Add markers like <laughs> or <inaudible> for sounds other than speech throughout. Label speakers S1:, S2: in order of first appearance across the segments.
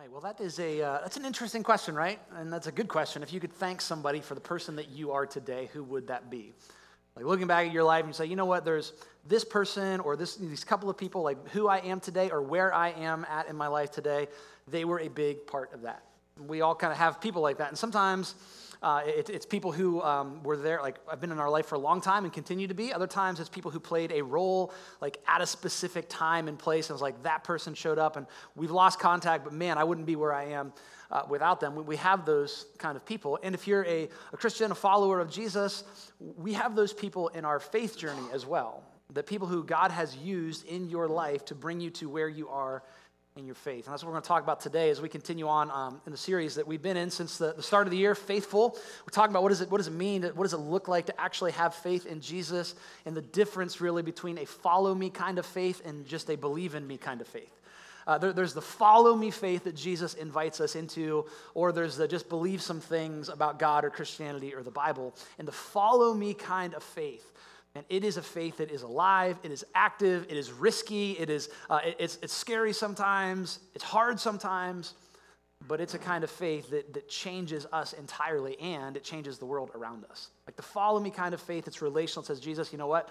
S1: right. Well, that is a uh, that's an interesting question, right? And that's a good question. If you could thank somebody for the person that you are today, who would that be? Like looking back at your life and you say, you know what? There's this person or this these couple of people, like who I am today or where I am at in my life today. They were a big part of that. We all kind of have people like that, and sometimes uh, it, it's people who um, were there, like I've been in our life for a long time and continue to be. Other times it's people who played a role like at a specific time and place. And it's like that person showed up and we've lost contact, but man, I wouldn't be where I am uh, without them. We have those kind of people. And if you're a, a Christian, a follower of Jesus, we have those people in our faith journey as well. The people who God has used in your life to bring you to where you are in your faith. And that's what we're going to talk about today as we continue on um, in the series that we've been in since the, the, start of the year, Faithful. We're talking about what, is it, what does it mean, what does it look like to actually have faith in Jesus, and the difference really between a follow me kind of faith and just a believe in me kind of faith. Uh, there, there's the follow me faith that Jesus invites us into, or there's the just believe some things about God or Christianity or the Bible. And the follow me kind of faith and it is a faith that is alive, it is active, it is risky, it is, uh, it, it's, it's scary sometimes, it's hard sometimes, but it's a kind of faith that, that changes us entirely and it changes the world around us. Like the follow me kind of faith, it's relational. It says, Jesus, you know what?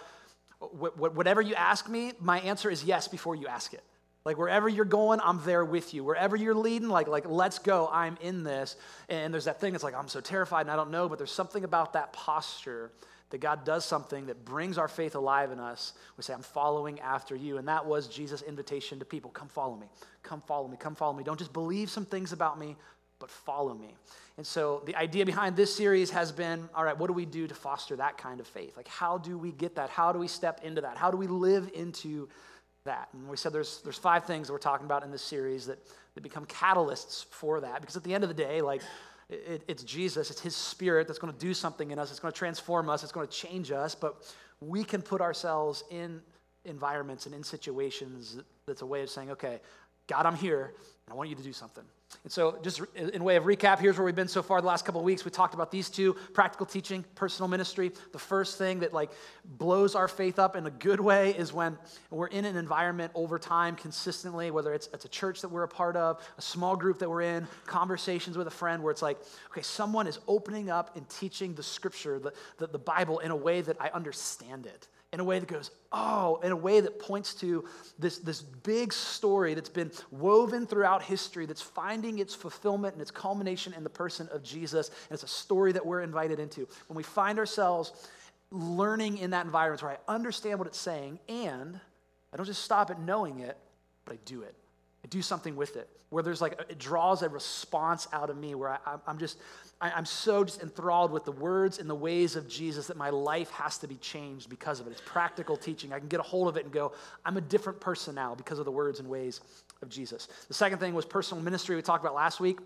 S1: Whatever you ask me, my answer is yes before you ask it. Like wherever you're going, I'm there with you. Wherever you're leading, like, like let's go, I'm in this. And there's that thing, it's like, I'm so terrified and I don't know, but there's something about that posture that God does something that brings our faith alive in us. We say, I'm following after you. And that was Jesus' invitation to people come follow me. Come follow me. Come follow me. Don't just believe some things about me, but follow me. And so the idea behind this series has been all right, what do we do to foster that kind of faith? Like, how do we get that? How do we step into that? How do we live into that? And we said there's, there's five things that we're talking about in this series that, that become catalysts for that. Because at the end of the day, like, it, it's Jesus, it's His Spirit that's going to do something in us, it's going to transform us, it's going to change us, but we can put ourselves in environments and in situations that's a way of saying, okay, God, I'm here, and I want you to do something. And so, just in way of recap, here's where we've been so far the last couple of weeks. We talked about these two practical teaching, personal ministry. The first thing that like blows our faith up in a good way is when we're in an environment over time consistently, whether it's, it's a church that we're a part of, a small group that we're in, conversations with a friend, where it's like, okay, someone is opening up and teaching the scripture, the, the, the Bible, in a way that I understand it in a way that goes, oh, in a way that points to this, this big story that's been woven throughout history that's finding its fulfillment and its culmination in the person of Jesus. And it's a story that we're invited into. When we find ourselves learning in that environment where I understand what it's saying and I don't just stop at knowing it, but I do it. I do something with it. Where there's like, it draws a response out of me where I, I'm just, I, am so just enthralled with the words and the ways of Jesus that my life has to be changed because of it. It's practical teaching. I can get a hold of it and go, I'm a different person now because of the words and ways of Jesus. The second thing was personal ministry we talked about last week.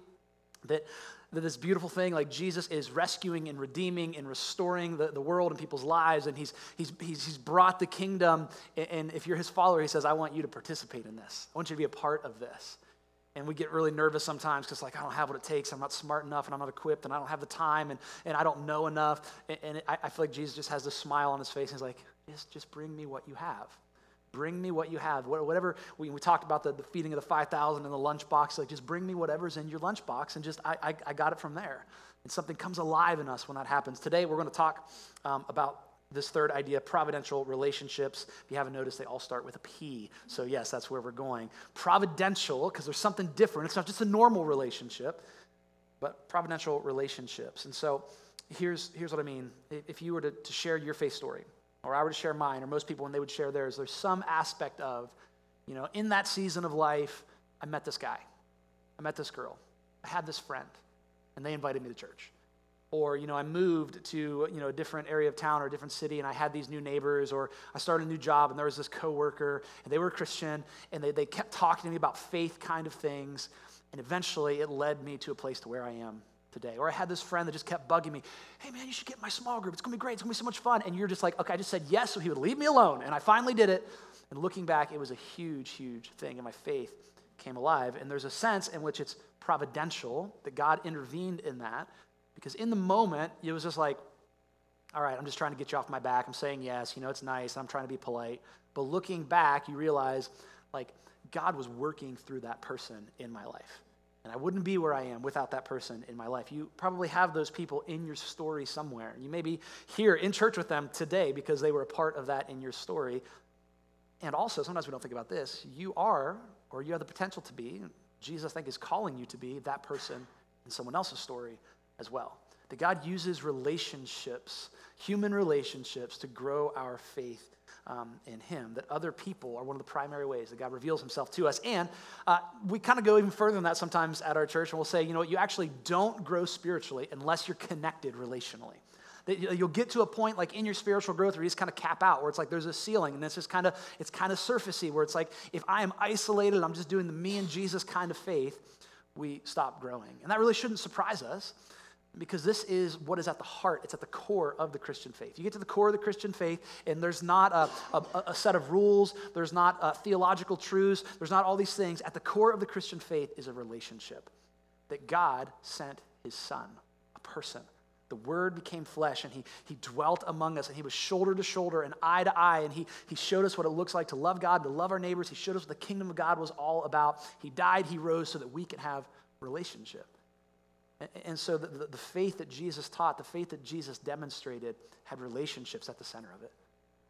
S1: That, that this beautiful thing, like Jesus is rescuing and redeeming and restoring the, the world and people's lives, and he's, he's, he's, he's brought the kingdom. And if you're his follower, he says, I want you to participate in this. I want you to be a part of this. And we get really nervous sometimes because, like, I don't have what it takes. I'm not smart enough and I'm not equipped and I don't have the time and, and I don't know enough. And, and I, I, feel like Jesus just has this smile on his face. And he's like, just, just bring me what you have. Bring me what you have. Whatever, we, we talked about the, the feeding of the 5,000 in the lunchbox. Like, just bring me whatever's in your lunchbox and just, I, I, I got it from there. And something comes alive in us when that happens. Today, we're going to talk um, about this third idea, providential relationships. If you haven't noticed, they all start with a P. So, yes, that's where we're going. Providential, because there's something different. It's not just a normal relationship, but providential relationships. And so, here's, here's what I mean. If you were to, to share your faith story, or I were to share mine, or most people when they would share theirs, there's some aspect of, you know, in that season of life, I met this guy, I met this girl, I had this friend, and they invited me to church or you know i moved to you know a different area of town or a different city and i had these new neighbors or i started a new job and there was this coworker and they were christian and they, they kept talking to me about faith kind of things and eventually it led me to a place to where i am today. Or i had this friend that just kept bugging me hey man you should get my small group. It's going to be great. It's going to be so much fun. And you're just like okay i just said yes. So he would leave me alone and i finally did it. And looking back it was a huge huge thing and my faith came alive. And there's a sense in which it's providential that god intervened in that because in the moment, it was just like, all right, I'm just trying to get you off my back. I'm saying yes, you know, it's nice. I'm trying to be polite. But looking back, you realize, like, God was working through that person in my life. And I wouldn't be where I am without that person in my life. You probably have those people in your story somewhere. You may be here in church with them today because they were a part of that in your story. And also, sometimes we don't think about this. You are, or you have the potential to be, Jesus, I think, is calling you to be that person in someone else's story as well. That God uses relationships, human relationships, to grow our faith um, in Him, that other people are one of the primary ways that God reveals Himself to us. And uh, we kind of go even further than that sometimes at our church, and we'll say, you know what, you actually don't grow spiritually unless you're connected relationally. That you'll get to a point like in your spiritual growth where you just kind of cap out, where it's like there's a ceiling, and it's just kind of it's kind of surfacey, where it's like if I am isolated, I'm just doing the me and Jesus kind of faith, we stop growing, and that really shouldn't surprise us because this is what is at the heart it's at the core of the christian faith. You get to the core of the christian faith and there's not a, a, a set of rules there's not uh, theological truths there's not all these things. At the core of the christian faith is a relationship that god sent his son a person. The word became flesh and he, he dwelt among us and he was shoulder to shoulder and eye to eye and he, he showed us what it looks like to love god to love our neighbors. He showed us what the kingdom of god was all about. He died he rose so that we can have relationship and so the, the, faith that Jesus taught, the faith that Jesus demonstrated, had relationships at the center of it.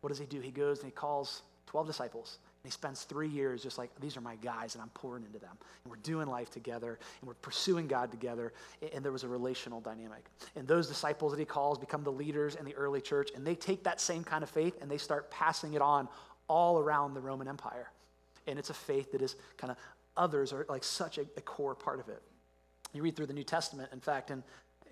S1: What does he do? He goes and he calls 12 disciples. And he spends three years just like, these are my guys, and I'm pouring into them. And we're doing life together, and we're pursuing God together. And there was a relational dynamic. And those disciples that he calls become the leaders in the early church, and they take that same kind of faith and they start passing it on all around the Roman Empire. And it's a faith that is kind of others are like such a, a core part of it. You read through the New Testament, in fact, and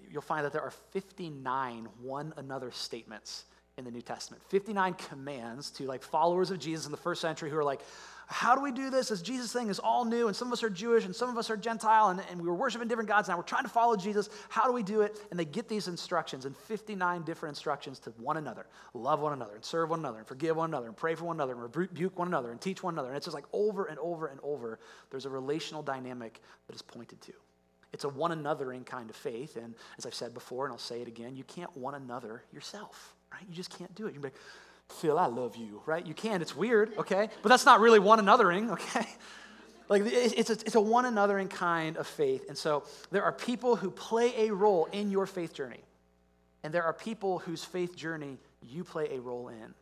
S1: you'll find that there are 59 one another statements in the New Testament. 59 commands to like followers of Jesus in the first century who are like, how do we do this? This Jesus thing is all new, and some of us are Jewish and some of us are Gentile, and, and we were worshiping different gods. Now we're trying to follow Jesus. How do we do it? And they get these instructions and 59 different instructions to one another love one another, and serve one another, and forgive one another, and pray for one another, and rebuke one another, and teach one another. And it's just like over and over and over, there's a relational dynamic that is pointed to. It's a one anothering kind of faith. And as I've said before, and I'll say it again, you can't one another yourself, right? You just can't do it. You're like, Phil, I love you, right? You can. It's weird, okay? But that's not really one anothering, <laughs> okay? Like it's a, it's a one anothering kind of faith. And so there are people who play a role in your faith journey. And there are people whose faith journey you play a role in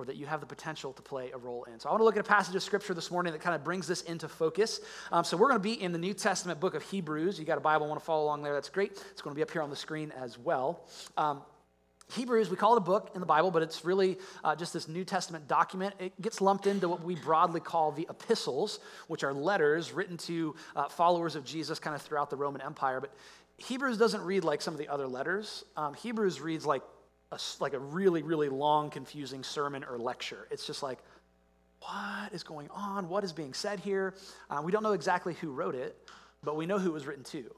S1: or that you have the potential to play a role in. So I want to look at a passage of scripture this morning that kind of brings this into focus. Um, so we're going to be in the New Testament book of Hebrews. You got a Bible, want to follow along there? That's great. It's going to be up here on the screen as well. Um, Hebrews, we call it a book in the Bible, but it's really uh, just this New Testament document. It gets lumped into what we broadly call the epistles, which are letters written to uh, followers of Jesus kind of throughout the Roman Empire. But Hebrews doesn't read like some of the other letters. Um, Hebrews reads like a, like a really, really long, confusing sermon or lecture. It's just like, what is going on? What is being said here? Uh, we don't know exactly who wrote it, but we know who it was written to.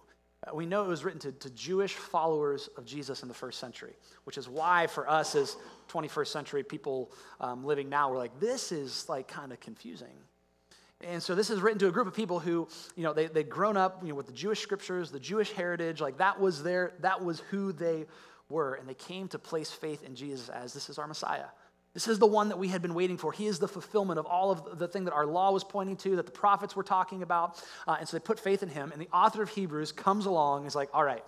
S1: Uh, we know it was written to, to Jewish followers of Jesus in the first century, which is why for us as 21st century people um, living now, we're like, this is like kind of confusing. And so this is written to a group of people who, you know, they, they'd grown up you know, with the Jewish scriptures, the Jewish heritage, like that was their, that was who they were, and they came to place faith in Jesus as this is our Messiah. This is the one that we had been waiting for. He is the fulfillment of all of the thing that our law was pointing to, that the prophets were talking about. Uh, and so they put faith in him. And the author of Hebrews comes along and is like, all right,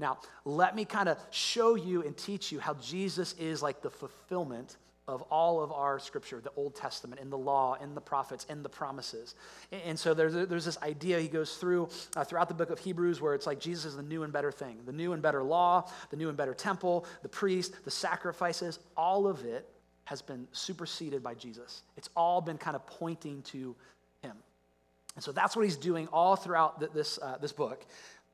S1: now let me kind of show you and teach you how Jesus is like the fulfillment of all of our scripture, the Old Testament, in the law, in the prophets, in the promises. And so there's, there's this idea he goes through uh, throughout the book of Hebrews where it's like Jesus is the new and better thing, the new and better law, the new and better temple, the priest, the sacrifices, all of it has been superseded by Jesus. It's all been kind of pointing to him. And so that's what he's doing all throughout the, this, uh, this book.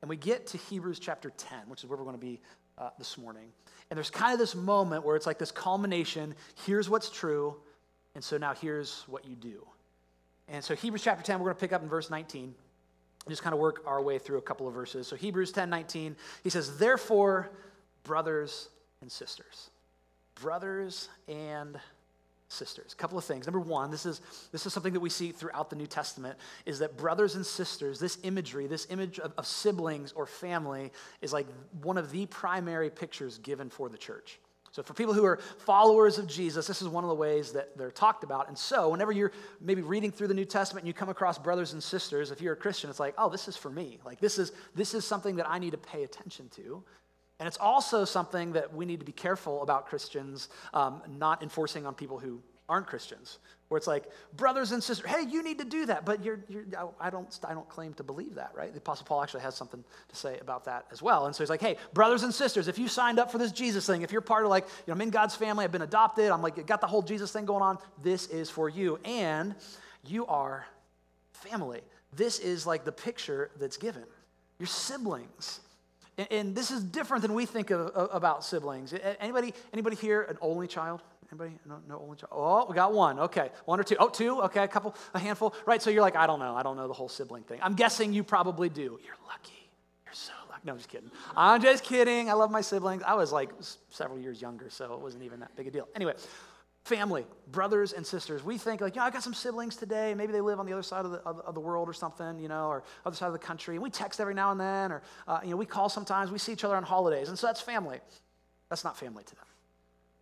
S1: And we get to Hebrews chapter 10, which is where we're going to be uh, this morning. And there's kind of this moment where it's like this culmination here's what's true, and so now here's what you do. And so, Hebrews chapter 10, we're going to pick up in verse 19. Just kind of work our way through a couple of verses. So, Hebrews 10 19, he says, Therefore, brothers and sisters, brothers and sisters. A couple of things. Number one, this is, this is something that we see throughout the New Testament, is that brothers and sisters, this imagery, this image of, of siblings or family, is like one of the primary pictures given for the church. So, for people who are followers of Jesus, this is one of the ways that they're talked about. And so, whenever you're maybe reading through the New Testament and you come across brothers and sisters, if you're a Christian, it's like, oh, this is for me. Like, this is, this is something that I need to pay attention to. And it's also something that we need to be careful about Christians um, not enforcing on people who aren't Christians, where it's like brothers and sisters, hey, you need to do that, but you're, you're, I don't, I don't claim to believe that, right? The Apostle Paul actually has something to say about that as well, and so he's like, hey, brothers and sisters, if you signed up for this Jesus thing, if you're part of like, you know, I'm in God's family, I've been adopted, I'm like, got the whole Jesus thing going on, this is for you, and you are family. This is like the picture that's given. Your siblings. And, and this is different than we think of, of, about siblings. Anybody, anybody here an only child? Anybody? No, no only child. Oh, we got one. Okay, one or two. Oh, two. Okay, a couple, a handful. Right. So you're like, I don't know. I don't know the whole sibling thing. I'm guessing you probably do. You're lucky. You're so lucky. No, I'm just kidding. I'm just kidding. I love my siblings. I was like several years younger, so it wasn't even that big a deal. Anyway, family, brothers and sisters. We think like, you know, I got some siblings today. Maybe they live on the other side of the, of, of the world or something, you know, or other side of the country. And we text every now and then, or uh, you know, we call sometimes. We see each other on holidays, and so that's family. That's not family to them.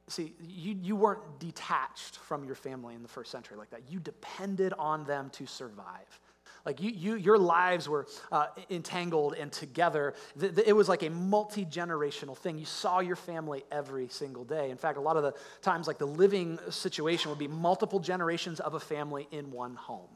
S1: See, you, you weren't detached from your family in the first century like that. You depended on them to survive. Like you, you your lives were uh, entangled and together. It was like a multi generational thing. You saw your family every single day. In fact, a lot of the times, like the living situation would be multiple generations of a family in one home.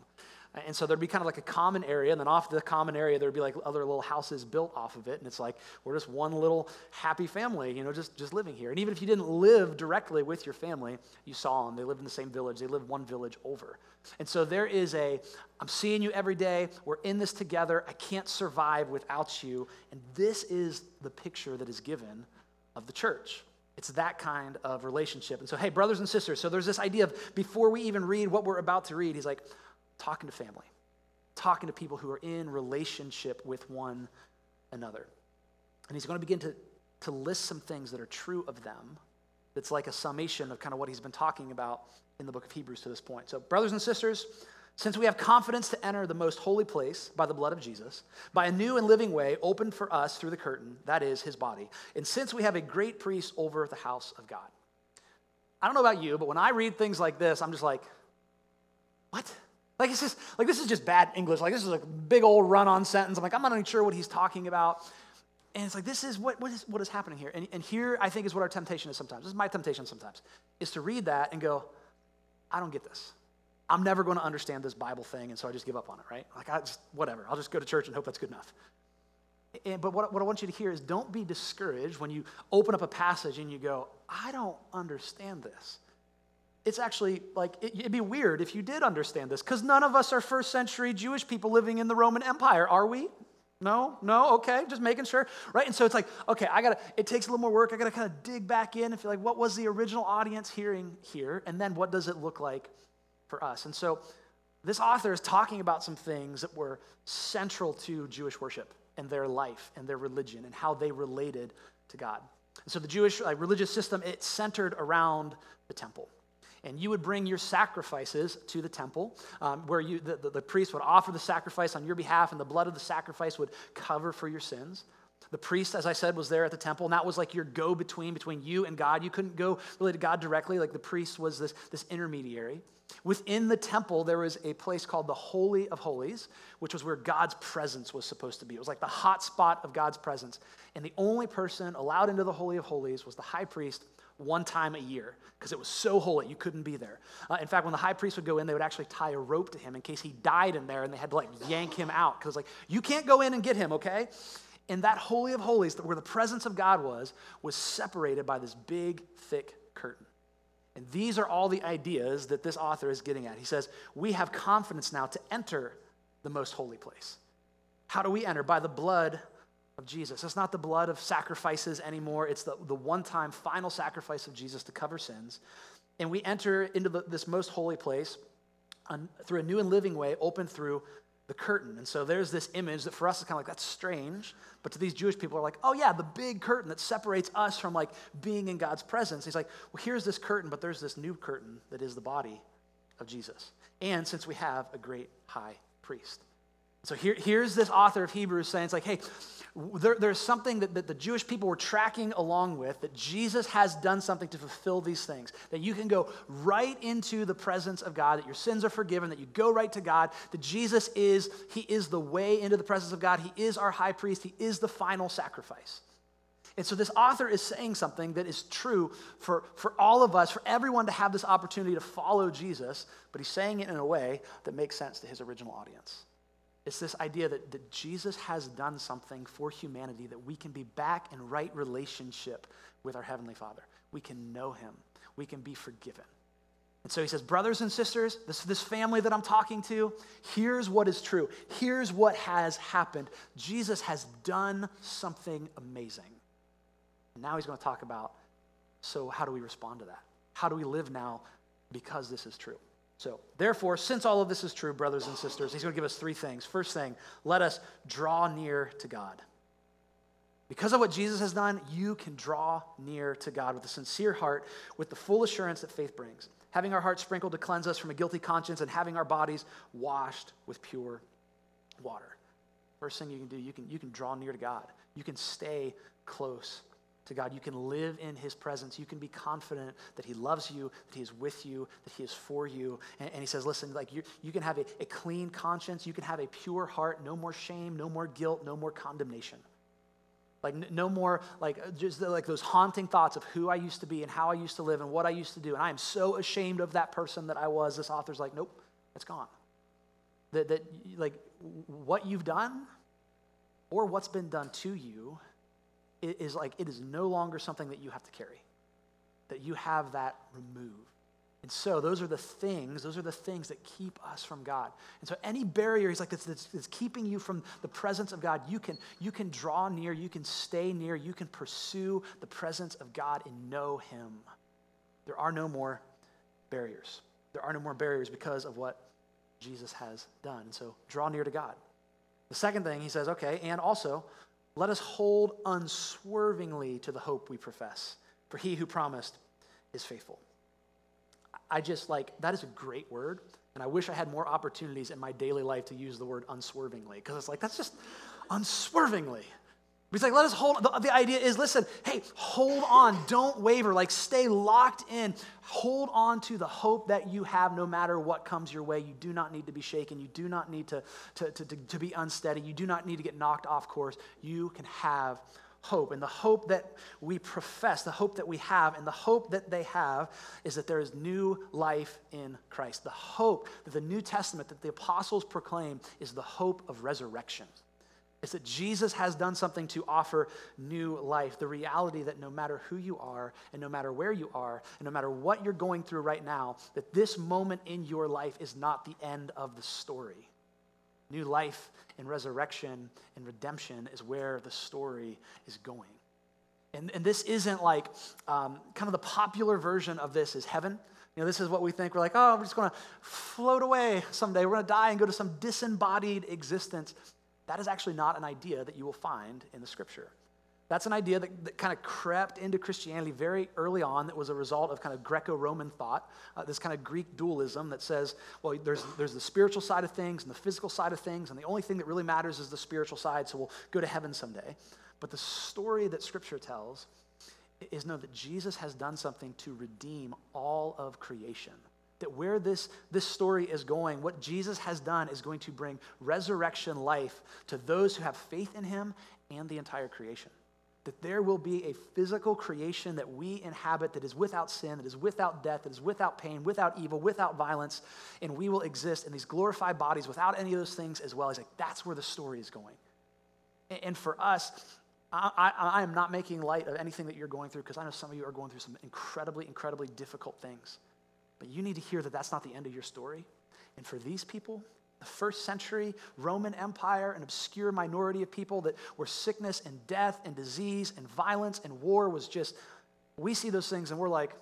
S1: And so there'd be kind of like a common area, and then off the common area, there'd be like other little houses built off of it. And it's like, we're just one little happy family, you know, just, just living here. And even if you didn't live directly with your family, you saw them. They lived in the same village, they lived one village over. And so there is a, I'm seeing you every day. We're in this together. I can't survive without you. And this is the picture that is given of the church. It's that kind of relationship. And so, hey, brothers and sisters, so there's this idea of before we even read what we're about to read, he's like, talking to family, talking to people who are in relationship with one another. And he's going to begin to, to list some things that are true of them. That's like a summation of kind of what he's been talking about in the book of Hebrews to this point. So, brothers and sisters, since we have confidence to enter the most holy place by the blood of Jesus, by a new and living way opened for us through the curtain, that is his body, and since we have a great priest over the house of God. I don't know about you, but when I read things like this, I'm just like, what? Like it's just like this is just bad English. Like this is a big old run-on sentence. I'm like, I'm not even sure what he's talking about. And it's like, this is what, what, is, what is happening here. And, and here I think is what our temptation is sometimes. This is my temptation sometimes, is to read that and go, I don't get this. I'm never going to understand this Bible thing, and so I just give up on it, right? Like, I just, whatever. I'll just go to church and hope that's good enough. And, but what, what I want you to hear is don't be discouraged when you open up a passage and you go, I don't understand this it's actually like it, would be weird if you did understand this because none of us are first century Jewish people living in the Roman Empire, are we? No, no, okay, just making sure, right? And so it's like, okay, I gotta, it takes a little more work. I gotta kind of dig back in and feel like, what was the original audience hearing here? And then what does it look like for us? And so this author is talking about some things that were central to Jewish worship and their life and their religion and how they related to God. And so the Jewish like, religious system, it centered around the temple and you would bring your sacrifices to the temple um, where you, the, the, the priest would offer the sacrifice on your behalf and the blood of the sacrifice would cover for your sins. The priest as i said was there at the temple and that was like your go between between you and god. You couldn't go really to god directly like the priest was this, this intermediary. Within the temple there was a place called the holy of holies which was where god's presence was supposed to be. It was like the hot spot of god's presence. And the only person allowed into the holy of holies was the high priest one time a year because it was so holy you couldn't be there. Uh, in fact, when the high priest would go in, they would actually tie a rope to him in case he died in there and they had to like yank him out because like you can't go in and get him, okay? And that holy of holies, where the presence of God was, was separated by this big, thick curtain. And these are all the ideas that this author is getting at. He says, We have confidence now to enter the most holy place. How do we enter? By the blood of Jesus. It's not the blood of sacrifices anymore. It's the, the one time final sacrifice of Jesus to cover sins. And we enter into the, this most holy place on, through a new and living way, open through the curtain. And so there's this image that for us is kind of like, that's strange. But to these Jewish people are like, oh yeah, the big curtain that separates us from like being in God's presence. He's like, well, here's this curtain, but there's this new curtain that is the body of Jesus. And since we have a great high priest. So here, here's this author of Hebrews saying, it's like, hey, there, there's something that, that the Jewish people were tracking along with, that Jesus has done something to fulfill these things. That you can go right into the presence of God, that your sins are forgiven, that you go right to God, that Jesus is, He is the way into the presence of God. He is our high priest, He is the final sacrifice. And so this author is saying something that is true for, for all of us, for everyone to have this opportunity to follow Jesus, but he's saying it in a way that makes sense to his original audience. It's this idea that, that Jesus has done something for humanity that we can be back in right relationship with our Heavenly Father. We can know Him, we can be forgiven. And so he says, Brothers and sisters, this, this family that I'm talking to, here's what is true. Here's what has happened. Jesus has done something amazing. And now he's going to talk about so, how do we respond to that? How do we live now because this is true? So, therefore, since all of this is true, brothers and sisters, he's going to give us three things. First thing, let us draw near to God. Because of what Jesus has done, you can draw near to God with a sincere heart, with the full assurance that faith brings, having our hearts sprinkled to cleanse us from a guilty conscience, and having our bodies washed with pure water. First thing you can do, you can, you can draw near to God. You can stay close to God. You can live in His presence. You can be confident that He loves you, that He is with you, that He is for you. And, and He says, listen, like you, you can have a, a clean conscience. You can have a pure heart. No more shame, no more guilt, no more condemnation. Like no more like just like those haunting thoughts of who I used to be and how I used to live and what I used to do. And I am so ashamed of that person that I was. This author's like, nope, it's gone. That, that like what you've done or what's been done to you is like it is no longer something that you have to carry, that you have that removed. And so those are the things, those are the things that keep us from God. And so any barrier, he's like, that's, keeping you from the presence of God, you can, you can draw near, you can stay near, you can pursue the presence of God and know him. There are no more barriers. There are no more barriers because of what Jesus has done. And so draw near to God. The second thing, he says, okay, and also let us hold unswervingly to the hope we profess, for he who promised is faithful. I just like, that is a great word. And I wish I had more opportunities in my daily life to use the word unswervingly, because it's like, that's just unswervingly. He's like, let us hold, the, the, idea is listen, hey, hold on, don't waver, like stay locked in. Hold on to the hope that you have no matter what comes your way. You do not need to be shaken. You do not need to, to, to, to, to be unsteady. You do not need to get knocked off course. You can have hope. And the hope that we profess, the hope that we have, and the hope that they have is that there is new life in Christ. The hope that the New Testament, that the apostles proclaim, is the hope of resurrection. It's that Jesus has done something to offer new life. The reality that no matter who you are, and no matter where you are, and no matter what you're going through right now, that this moment in your life is not the end of the story. New life and resurrection and redemption is where the story is going. And, and this isn't like um, kind of the popular version of this is heaven. You know, this is what we think. We're like, oh, we're just going to float away someday. We're going to die and go to some disembodied existence. That is actually not an idea that you will find in the scripture. That's an idea that, that kind of crept into Christianity very early on that was a result of kind of Greco Roman thought, uh, this kind of Greek dualism that says, well, there's, there's the spiritual side of things and the physical side of things, and the only thing that really matters is the spiritual side, so we'll go to heaven someday. But the story that Scripture tells is know that Jesus has done something to redeem all of creation. That where this, this story is going, what Jesus has done is going to bring resurrection life to those who have faith in him and the entire creation. That there will be a physical creation that we inhabit that is without sin, that is without death, that is without pain, without evil, without violence, and we will exist in these glorified bodies without any of those things as well. He's like, that's where the story is going. And for us, I, I, I am not making light of anything that you're going through because I know some of you are going through some incredibly, incredibly difficult things. But you need to hear that that's not the end of your story. And for these people, the first century Roman Empire, an obscure minority of people that were sickness and death and disease and violence and war was just, we see those things and we're like,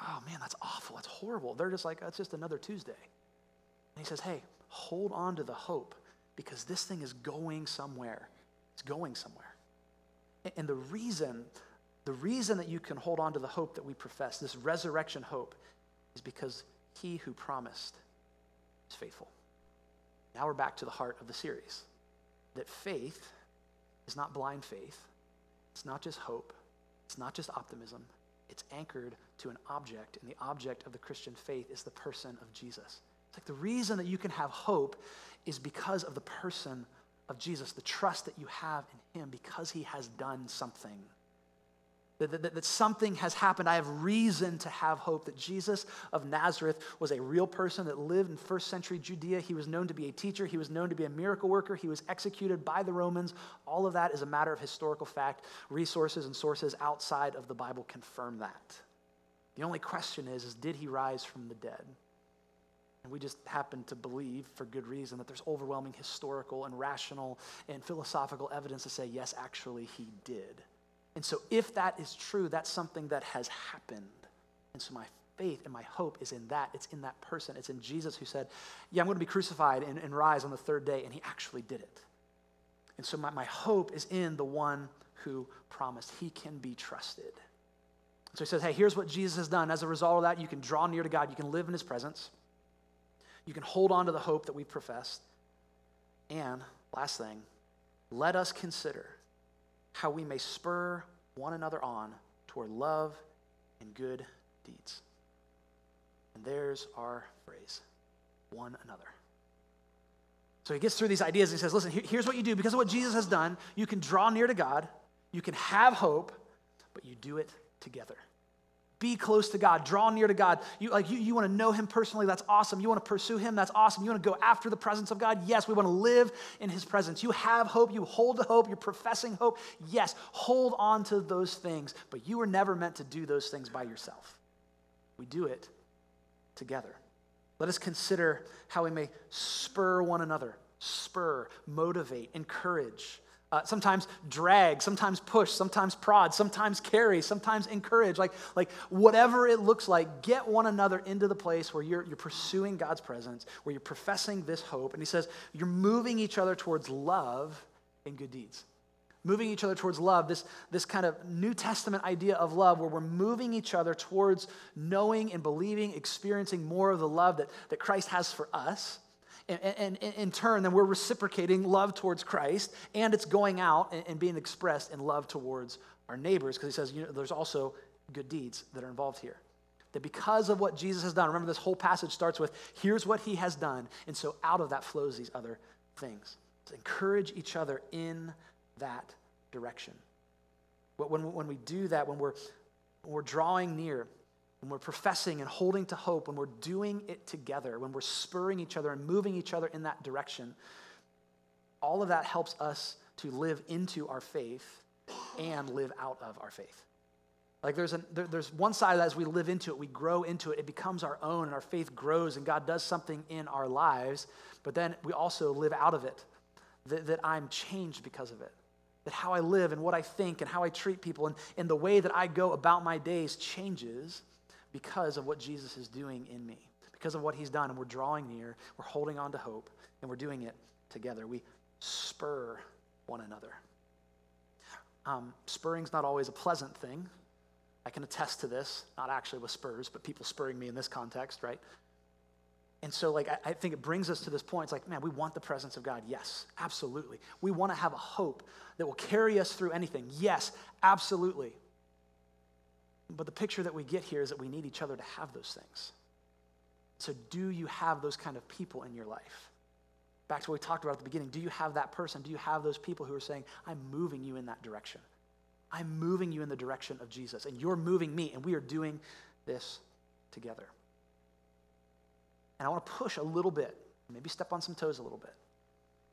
S1: oh man, that's awful. That's horrible. They're just like, that's just another Tuesday. And he says, hey, hold on to the hope because this thing is going somewhere. It's going somewhere. And the reason, the reason that you can hold on to the hope that we profess, this resurrection hope, is because he who promised is faithful. Now we're back to the heart of the series. that faith is not blind faith, it's not just hope, it's not just optimism, it's anchored to an object, and the object of the Christian faith is the person of Jesus. It's like the reason that you can have hope is because of the person of Jesus, the trust that you have in him because he has done something. That, that, that, something has happened. I have reason to have hope that Jesus of Nazareth was a real person that lived in first century Judea. He was known to be a teacher, he was known to be a miracle worker, he was executed by the Romans. All of that is a matter of historical fact. Resources and sources outside of the Bible confirm that. The only question is, is did he rise from the dead? And we just happen to believe, for good reason, that there's overwhelming historical and rational and philosophical evidence to say, yes, actually, he did. And so, if that is true, that's something that has happened. And so, my faith and my hope is in that. It's in that person. It's in Jesus who said, Yeah, I'm going to be crucified and, and rise on the third day. And he actually did it. And so, my, my hope is in the one who promised. He can be trusted. So, he says, Hey, here's what Jesus has done. As a result of that, you can draw near to God, you can live in his presence. You can hold on to the hope that we've professed. And last thing, let us consider how we may spur one another on toward love and good deeds. And there's our phrase one another. So he gets through these ideas and he says, Listen, here's what you do. Because of what Jesus has done, you can draw near to God, you can have hope, but you do it together. Be close to God. Draw near to God. You, like, you, you want to know Him personally? That's awesome. You want to pursue Him? That's awesome. You want to go after the presence of God? Yes, we want to live in His presence. You have hope. You hold the hope. You're professing hope. Yes, hold on to those things. But you were never meant to do those things by yourself. We do it together. Let us consider how we may spur one another, spur, motivate, encourage uh, sometimes drag, sometimes push, sometimes prod, sometimes carry, sometimes encourage. Like, like whatever it looks like, get one another into the place where you're, you're pursuing God's presence, where you're professing this hope. And he says, you're moving each other towards love and good deeds. Moving each other towards love, this, this kind of New Testament idea of love, where we're moving each other towards knowing and believing, experiencing more of the love that, that Christ has for us and, and, in turn, then we're reciprocating love towards Christ, and it's going out and, being expressed in love towards our neighbors, because he says you know, there's also good deeds that are involved here. That because of what Jesus has done, remember this whole passage starts with, here's what he has done, and so out of that flows these other things. Encourage each other in that direction. But when, when we do that, when we're, when we're drawing near, when we're professing and holding to hope, when we're doing it together, when we're spurring each other and moving each other in that direction, all of that helps us to live into our faith and live out of our faith. Like there's, a, there, there's one side that as we live into it, we grow into it, it becomes our own, and our faith grows, and God does something in our lives. But then we also live out of it, that, that I'm changed because of it that how I live and what I think and how I treat people and, and the way that I go about my days changes because of what Jesus is doing in me, because of what he's done. And we're drawing near, we're holding on to hope, and we're doing it together. We spur one another. Um, spurring's not always a pleasant thing. I can attest to this, not actually with Spurs, but people spurring me in this context, right? And so, like, I, I, think it brings us to this point. It's like, man, we want the presence of God. Yes, absolutely. We want to have a hope that will carry us through anything. Yes, absolutely. But the picture that we get here is that we need each other to have those things. So, do you have those kind of people in your life? Back to what we talked about at the beginning. Do you have that person? Do you have those people who are saying, I'm moving you in that direction? I'm moving you in the direction of Jesus, and you're moving me, and we are doing this together. And I want to push a little bit, maybe step on some toes a little bit.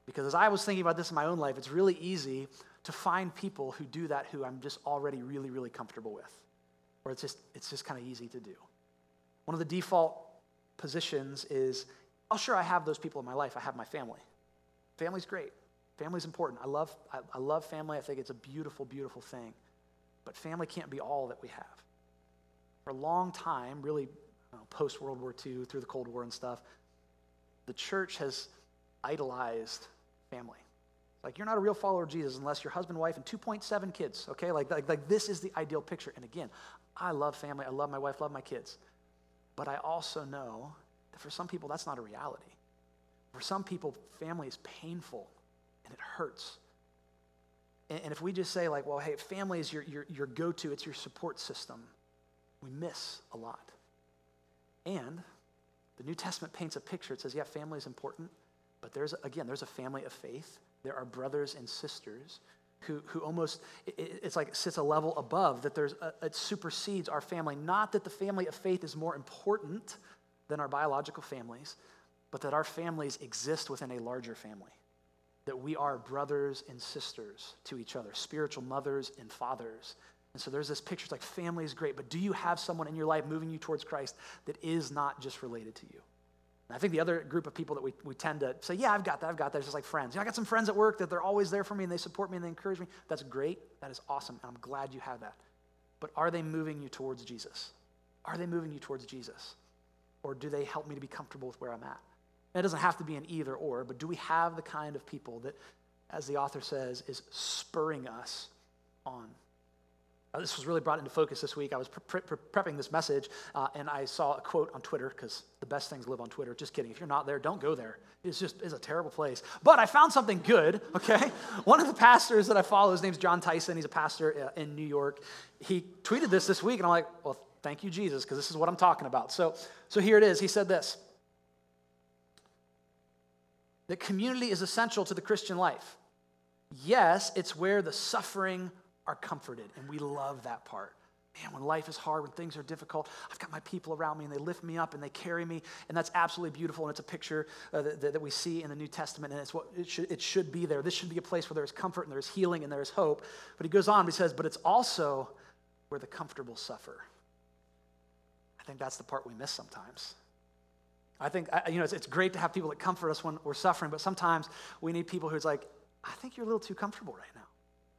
S1: Because as I was thinking about this in my own life, it's really easy to find people who do that who I'm just already really, really comfortable with or it's just, it's just kind of easy to do. One of the default positions is, oh, sure, I have those people in my life. I have my family. Family's great. Family's important. I love, I, I love family. I think it's a beautiful, beautiful thing. But family can't be all that we have. For a long time, really post World War II, through the Cold War and stuff, the church has idolized family. Like, you're not a real follower of Jesus unless your husband, wife, and 2.7 kids, okay? Like, like, like, this is the ideal picture. And again, I love family. I love my wife, love my kids. But I also know that for some people, that's not a reality. For some people, family is painful and it hurts. And, and if we just say, like, well, hey, family is your, your, your go to, it's your support system, we miss a lot. And the New Testament paints a picture. It says, yeah, family is important, but there's, again, there's a family of faith. There are brothers and sisters who, who almost, it, it's like sits a level above, that there's a, it supersedes our family. Not that the family of faith is more important than our biological families, but that our families exist within a larger family. That we are brothers and sisters to each other, spiritual mothers and fathers. And so there's this picture, it's like family is great, but do you have someone in your life moving you towards Christ that is not just related to you? I think the other group of people that we, we tend to say, yeah, I've got that, I've got that, it's just like friends. You know, I got some friends at work that they're always there for me and they support me and they encourage me. That's great. That is awesome. And I'm glad you have that. But are they moving you towards Jesus? Are they moving you towards Jesus? Or do they help me to be comfortable with where I'm at? And it doesn't have to be an either or, but do we have the kind of people that, as the author says, is spurring us on? Uh, this was really brought into focus this week. I was pre- pre- prepping this message, uh, and I saw a quote on Twitter because the best things live on Twitter. Just kidding. If you're not there, don't go there. It's just it's a terrible place. But I found something good. Okay, <laughs> one of the pastors that I follow, his name's Jon Tyson. He's a pastor uh, in New York. He tweeted this this week, and I'm like, well, thank you, Jesus, because this is what I'm talking about. So, so here it is. He said this. That community is essential to the Christian life. Yes, it's where the suffering are comforted, and we love that part. Man, when life is hard, when things are difficult, I've got my people around me and they lift me up and they carry me, and that's absolutely beautiful. And it's a picture uh, that, that, we see in the New Testament, and it's what it should, it should be there. This should be a place where there's comfort and there's healing and there's hope. But he goes on, he says, but it's also where the comfortable suffer. I think that's the part we miss sometimes. I think, you know, it's, it's great to have people that comfort us when we're suffering, but sometimes we need people who's like, I think you're a little too comfortable right now.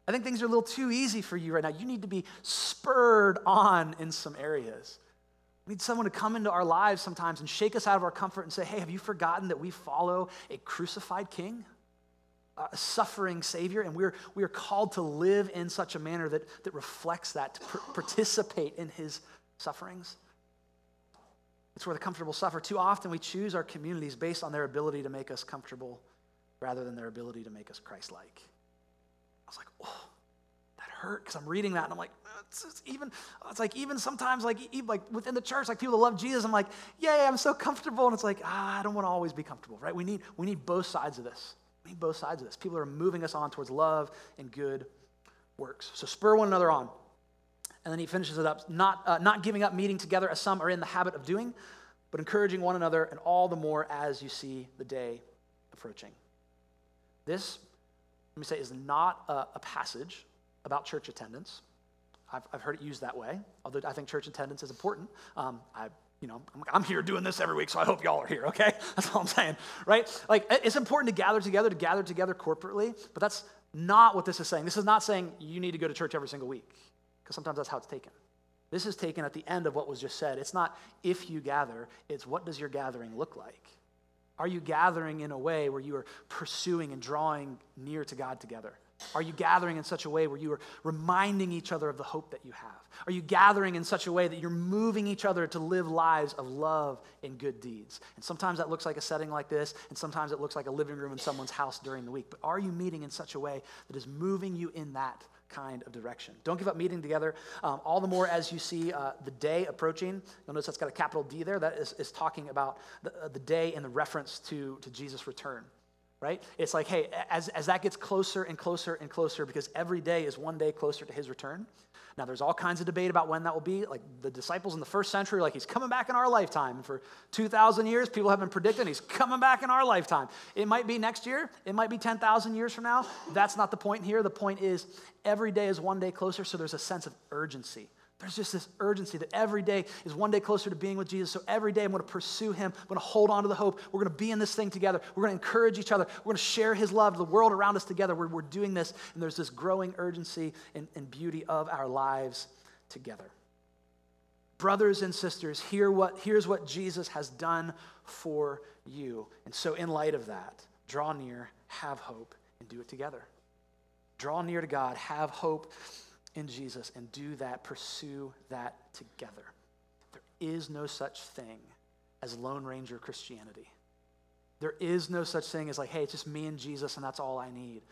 S1: I think things are a little too easy for you right now. You need to be spurred on in some areas. We need someone to come into our lives sometimes and shake us out of our comfort and say, Hey, have you forgotten that we follow a crucified king, a suffering Savior? And we're, we are called to live in such a manner that, that reflects that, to participate in his sufferings. It's where the comfortable suffer. Too often we choose our communities based on their ability to make us comfortable rather than their ability to make us Christ like was like, oh, that hurt because I'm reading that and I'm like, it's, it's, even, it's like even sometimes like even like within the church, like people that love Jesus, I'm like, yeah, I'm so comfortable, and it's like, ah, I don't want to always be comfortable, right? We need we need both sides of this. We need both sides of this. People are moving us on towards love and good works. So spur one another on. And then he finishes it up, not, uh, not giving up meeting together as some are in the habit of doing, but encouraging one another, and all the more as you see the day approaching. This let me say, is not a, a passage about church attendance. I've, I've, heard it used that way, although I think church attendance is important. Um, I, you know, I'm, I'm, here doing this every week, so I hope y'all are here, okay? <laughs> That's all I'm saying, right? Like, it's important to gather together, to gather together corporately, but that's not what this is saying. This is not saying you need to go to church every single week, because sometimes that's how it's taken. This is taken at the end of what was just said. It's not if you gather, it's what does your gathering look like? Are you gathering in a way where you are pursuing and drawing near to God together? Are you gathering in such a way where you are reminding each other of the hope that you have? Are you gathering in such a way that you're moving each other to live lives of love and good deeds? And sometimes that looks like a setting like this, and sometimes it looks like a living room in someone's house during the week. But are you meeting in such a way that is moving you in that kind of direction. Don't give up meeting together. Um, all the more as you see uh, the day approaching. You'll notice that's got a capital D there. That is, is talking about the, uh, the day in the reference to, to Jesus' return. Right? It's like, hey, as, as that gets closer and closer and closer, because every day is one day closer to his return, now, there's all kinds of debate about when that will be. Like the disciples in the first century, like he's coming back in our lifetime. For 2,000 years, people have been predicting he's coming back in our lifetime. It might be next year, it might be 10,000 years from now. That's not the point here. The point is every day is one day closer, so there's a sense of urgency. There's just this urgency that every day is one day closer to being with Jesus. So every day I'm going to pursue him. I'm going to hold on to the hope. We're going to be in this thing together. We're going to encourage each other. We're going to share his love to the world around us together. We're, we're doing this, and there's this growing urgency and, and beauty of our lives together. Brothers and sisters, hear what, here's what Jesus has done for you. And so, in light of that, draw near, have hope, and do it together. Draw near to God, have hope in Jesus and do that, pursue that together. There is no such thing as Lone Ranger Christianity. There is no such thing as like, hey, it's just me and Jesus and that's all I need.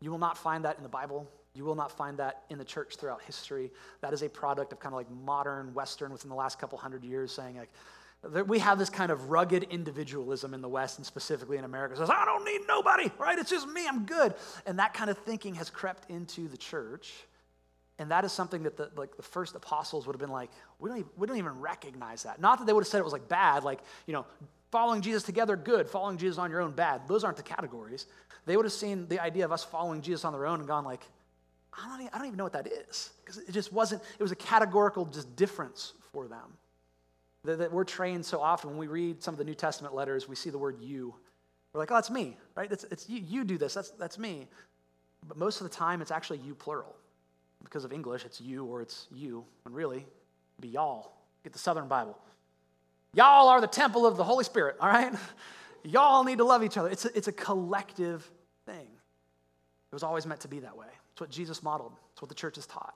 S1: You will not find that in the Bible. You will not find that in the church throughout history. That is a product of kind of like modern Western within the last couple hundred years saying like, we have this kind of rugged individualism in the West and specifically in America. says, I don't need nobody, right? It's just me, I'm good. And that kind of thinking has crept into the church. And that is something that the, like the first apostles would have been like, we don't, even, we don't even recognize that. Not that they would have said it was like bad, like, you know, following Jesus together, good. Following Jesus on your own, bad. Those aren't the categories. They would have seen the idea of us following Jesus on their own and gone like, I don't even, I don't even know what that is. Because it just wasn't, it was a categorical just difference for them. That, that we're trained so often when we read some of the New Testament letters, we see the word you. We're like, oh, that's me, right? It's, it's you, you do this, that's, that's me. But most of the time, it's actually you plural. Because of English, it's you or it's you, when really, be y'all. Get the Southern Bible. Y'all are the temple of the Holy Spirit, all right? <laughs> Y'all need to love each other. It's a, it's a collective thing. It was always meant to be that way. It's what Jesus modeled, it's what the church has taught.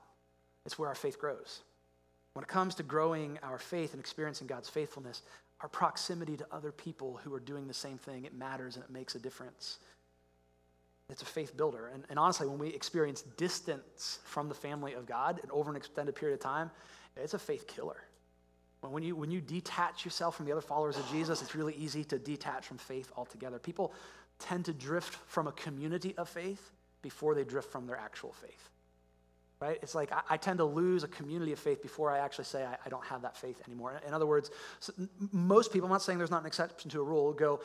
S1: It's where our faith grows. When it comes to growing our faith and experiencing God's faithfulness, our proximity to other people who are doing the same thing, it matters and it makes a difference. It's a faith builder. And, and honestly, when we experience distance from the family of God and over an extended period of time, it's a faith killer. When you, when you detach yourself from the other followers of Jesus, it's really easy to detach from faith altogether. People tend to drift from a community of faith before they drift from their actual faith. Right? It's like I, I tend to lose a community of faith before I actually say I, I don't have that faith anymore. In other words, so most people, I'm not saying there's not an exception to a rule, go,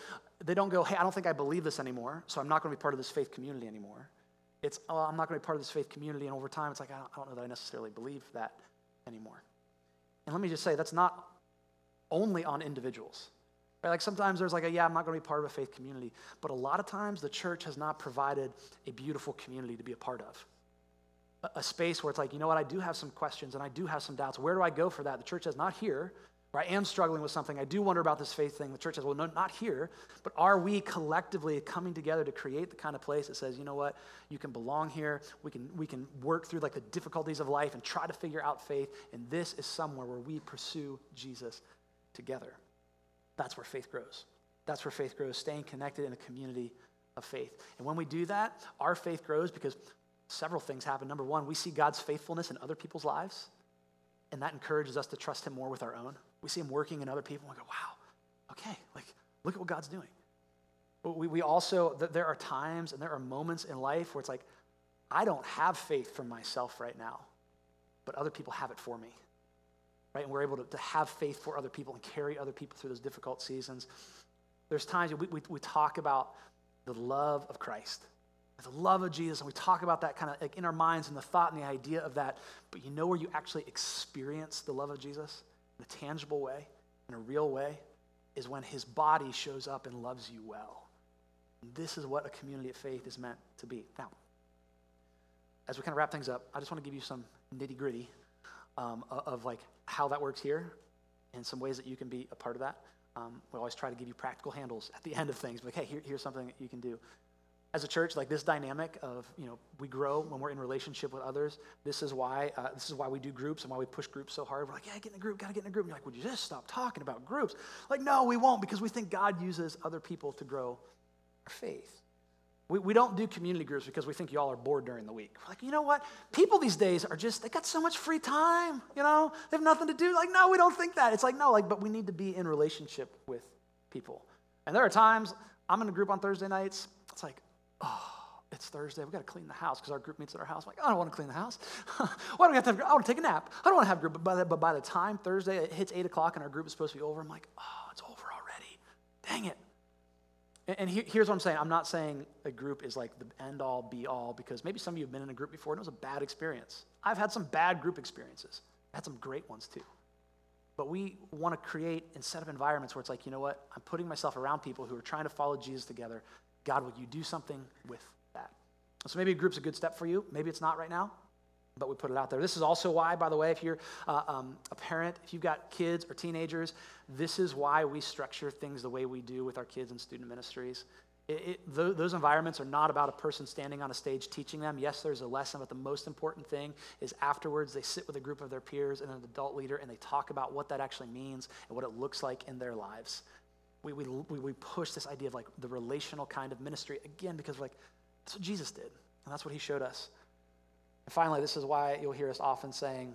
S1: they don't go, hey, I don't think I believe this anymore, so I'm not going to be part of this faith community anymore. It's, oh, I'm not going to be part of this faith community, and over time, it's like, I don't, I don't know that I necessarily believe that anymore. And let me just say, that's not only on individuals. Right? Like sometimes there's like a, yeah, I'm not going to be part of a faith community. But a lot of times the church has not provided a beautiful community to be a part of. A, space where it's like, you know what, I do have some questions and I do have some doubts. Where do I go for that? The church is not here. Or I am struggling with something. I do wonder about this faith thing. The church says, well, no, not here. But are we collectively coming together to create the kind of place that says, you know what, you can belong here. We can, we can work through like the difficulties of life and try to figure out faith. And this is somewhere where we pursue Jesus together. That's where faith grows. That's where faith grows, staying connected in a community of faith. And when we do that, our faith grows because several things happen. Number one, we see God's faithfulness in other people's lives, and that encourages us to trust Him more with our own. We see him working in other people and we go, wow, okay, like, look at what God's doing. But we, we also, there are times and there are moments in life where it's like, I don't have faith for myself right now, but other people have it for me. Right? And we're able to, to have faith for other people and carry other people through those difficult seasons. There's times we, we, we talk about the love of Christ, the love of Jesus, and we talk about that kind of like in our minds and the thought and the idea of that. But you know where you actually experience the love of Jesus? in a tangible way, in a real way, is when his body shows up and loves you well. And this is what a community of faith is meant to be. Now, as we kind of wrap things up, I just want to give you some nitty gritty um, of like how that works here and some ways that you can be a part of that. Um, we always try to give you practical handles at the end of things. Like, hey, here, here's something that you can do as a church, like this dynamic of, you know, we grow when we're in relationship with others. This is why, uh, this is why we do groups and why we push groups so hard. We're like, yeah, get in a group, gotta get in a group. And you're like, would you just stop talking about groups? Like, no, we won't because we think God uses other people to grow our faith. We, we don't do community groups because we think y'all are bored during the week. We're like, you know what? People these days are just, they got so much free time, you know? They have nothing to do. Like, no, we don't think that. It's like, no, like, but we need to be in relationship with people. And there are times I'm in a group on Thursday nights. It's like, oh, it's Thursday. We've got to clean the house because our group meets at our house. I'm like, I don't want to clean the house. <laughs> Why do we have to have, I want to take a nap. I don't want to have a group. But by, the, but by the time Thursday it hits 8 o'clock and our group is supposed to be over, I'm like, oh, it's over already. Dang it. And, and here, here's what I'm saying. I'm not saying a group is like the end all, be all, because maybe some of you have been in a group before and it was a bad experience. I've had some bad group experiences. I had some great ones too. But we want to create and set up environments where it's like, you know what? I'm putting myself around people who are trying to follow Jesus together God, will you do something with that? So maybe a group's a good step for you. Maybe it's not right now, but we put it out there. This is also why, by the way, if you're uh, um, a parent, if you've got kids or teenagers, this is why we structure things the way we do with our kids and student ministries. It, it, th- those environments are not about a person standing on a stage teaching them. Yes, there's a lesson, but the most important thing is afterwards they sit with a group of their peers and an adult leader and they talk about what that actually means and what it looks like in their lives We, we, we, push this idea of like the relational kind of ministry again because like that's what Jesus did, and that's what he showed us. And finally, this is why you'll hear us often saying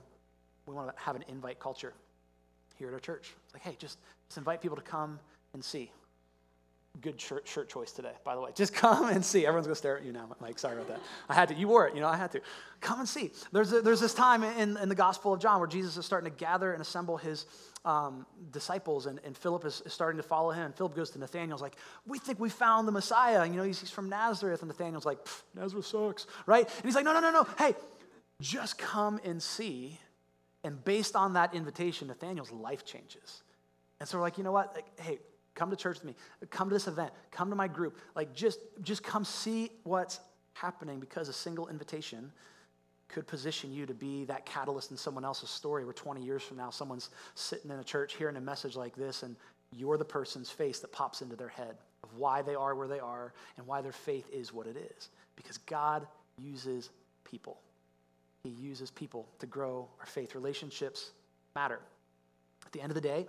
S1: we want to have an invite culture here at our church. It's like, hey, just, just invite people to come and see. Good shirt, shirt choice today, by the way. Just <laughs> come and see. Everyone's going to stare at you now, Mike. Sorry about that. I had to. You wore it, you know, I had to. Come and see. There's, a, there's this time in, in the Gospel of John where Jesus is starting to gather and assemble his um, disciples, and, and Philip is, is, starting to follow him. And Philip goes to Nathanael's like, We think we found the Messiah. And, you know, he's, he's from Nazareth. And Nathanael's like, Nazareth sucks, right? And he's like, No, no, no, no. Hey, just come and see. And based on that invitation, Nathanael's life changes. And so we're like, you know what? Like, hey, come to church with me. Come to this event. Come to my group. Like, just, just come see what's happening because a single invitation could position you to be that catalyst in someone else's story where 20 years from now someone's sitting in a church hearing a message like this and you're the person's face that pops into their head of why they are where they are and why their faith is what it is because god uses people he uses people to grow our faith relationships matter at the end of the day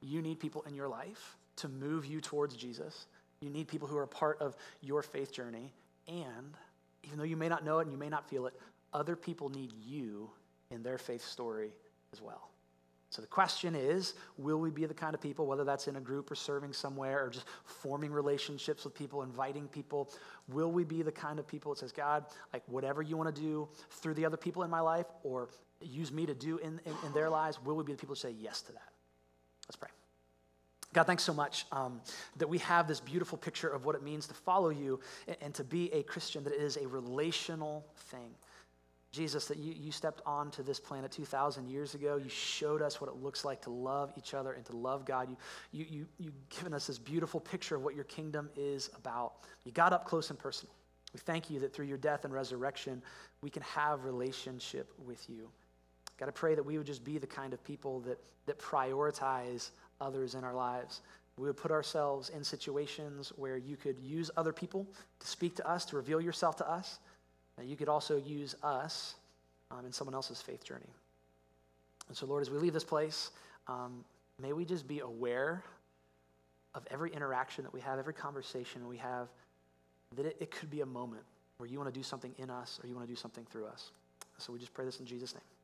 S1: you need people in your life to move you towards jesus you need people who are part of your faith journey and even though you may not know it and you may not feel it other people need you in their faith story as well. So the question is will we be the kind of people, whether that's in a group or serving somewhere or just forming relationships with people, inviting people, will we be the kind of people that says, God, like whatever you want to do through the other people in my life or use me to do in, in, in their lives, will we be the people to say yes to that? Let's pray. God, thanks so much um, that we have this beautiful picture of what it means to follow you and, and to be a Christian, that it is a relational thing. Jesus, that you, you stepped onto this planet 2,000 years ago. You showed us what it looks like to love each other and to love God. You, you, you, you've given us this beautiful picture of what your kingdom is about. You got up close and personal. We thank you that through your death and resurrection, we can have relationship with you. God, I pray that we would just be the kind of people that, that prioritize others in our lives. We would put ourselves in situations where you could use other people to speak to us, to reveal yourself to us. That you could also use us um, in someone else's faith journey. And so, Lord, as we leave this place, um, may we just be aware of every interaction that we have, every conversation we have, that it, it could be a moment where you want to do something in us or you want to do something through us. So we just pray this in Jesus' name.